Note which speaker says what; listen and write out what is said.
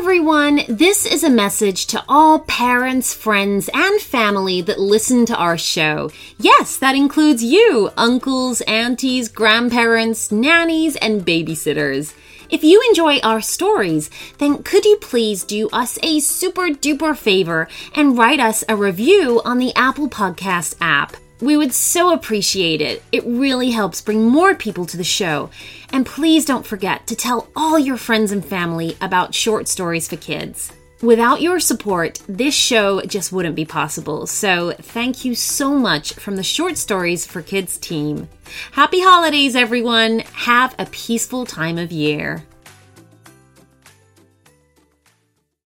Speaker 1: everyone. This is a message to all parents, friends, and family that listen to our show. Yes, that includes you, uncles, aunties, grandparents, nannies, and babysitters. If you enjoy our stories, then could you please do us a super duper favor and write us a review on the Apple Podcast app? We would so appreciate it. It really helps bring more people to the show. And please don't forget to tell all your friends and family about short stories for kids. Without your support, this show just wouldn't be possible. So, thank you so much from the Short Stories for Kids team. Happy holidays, everyone! Have a peaceful time of year.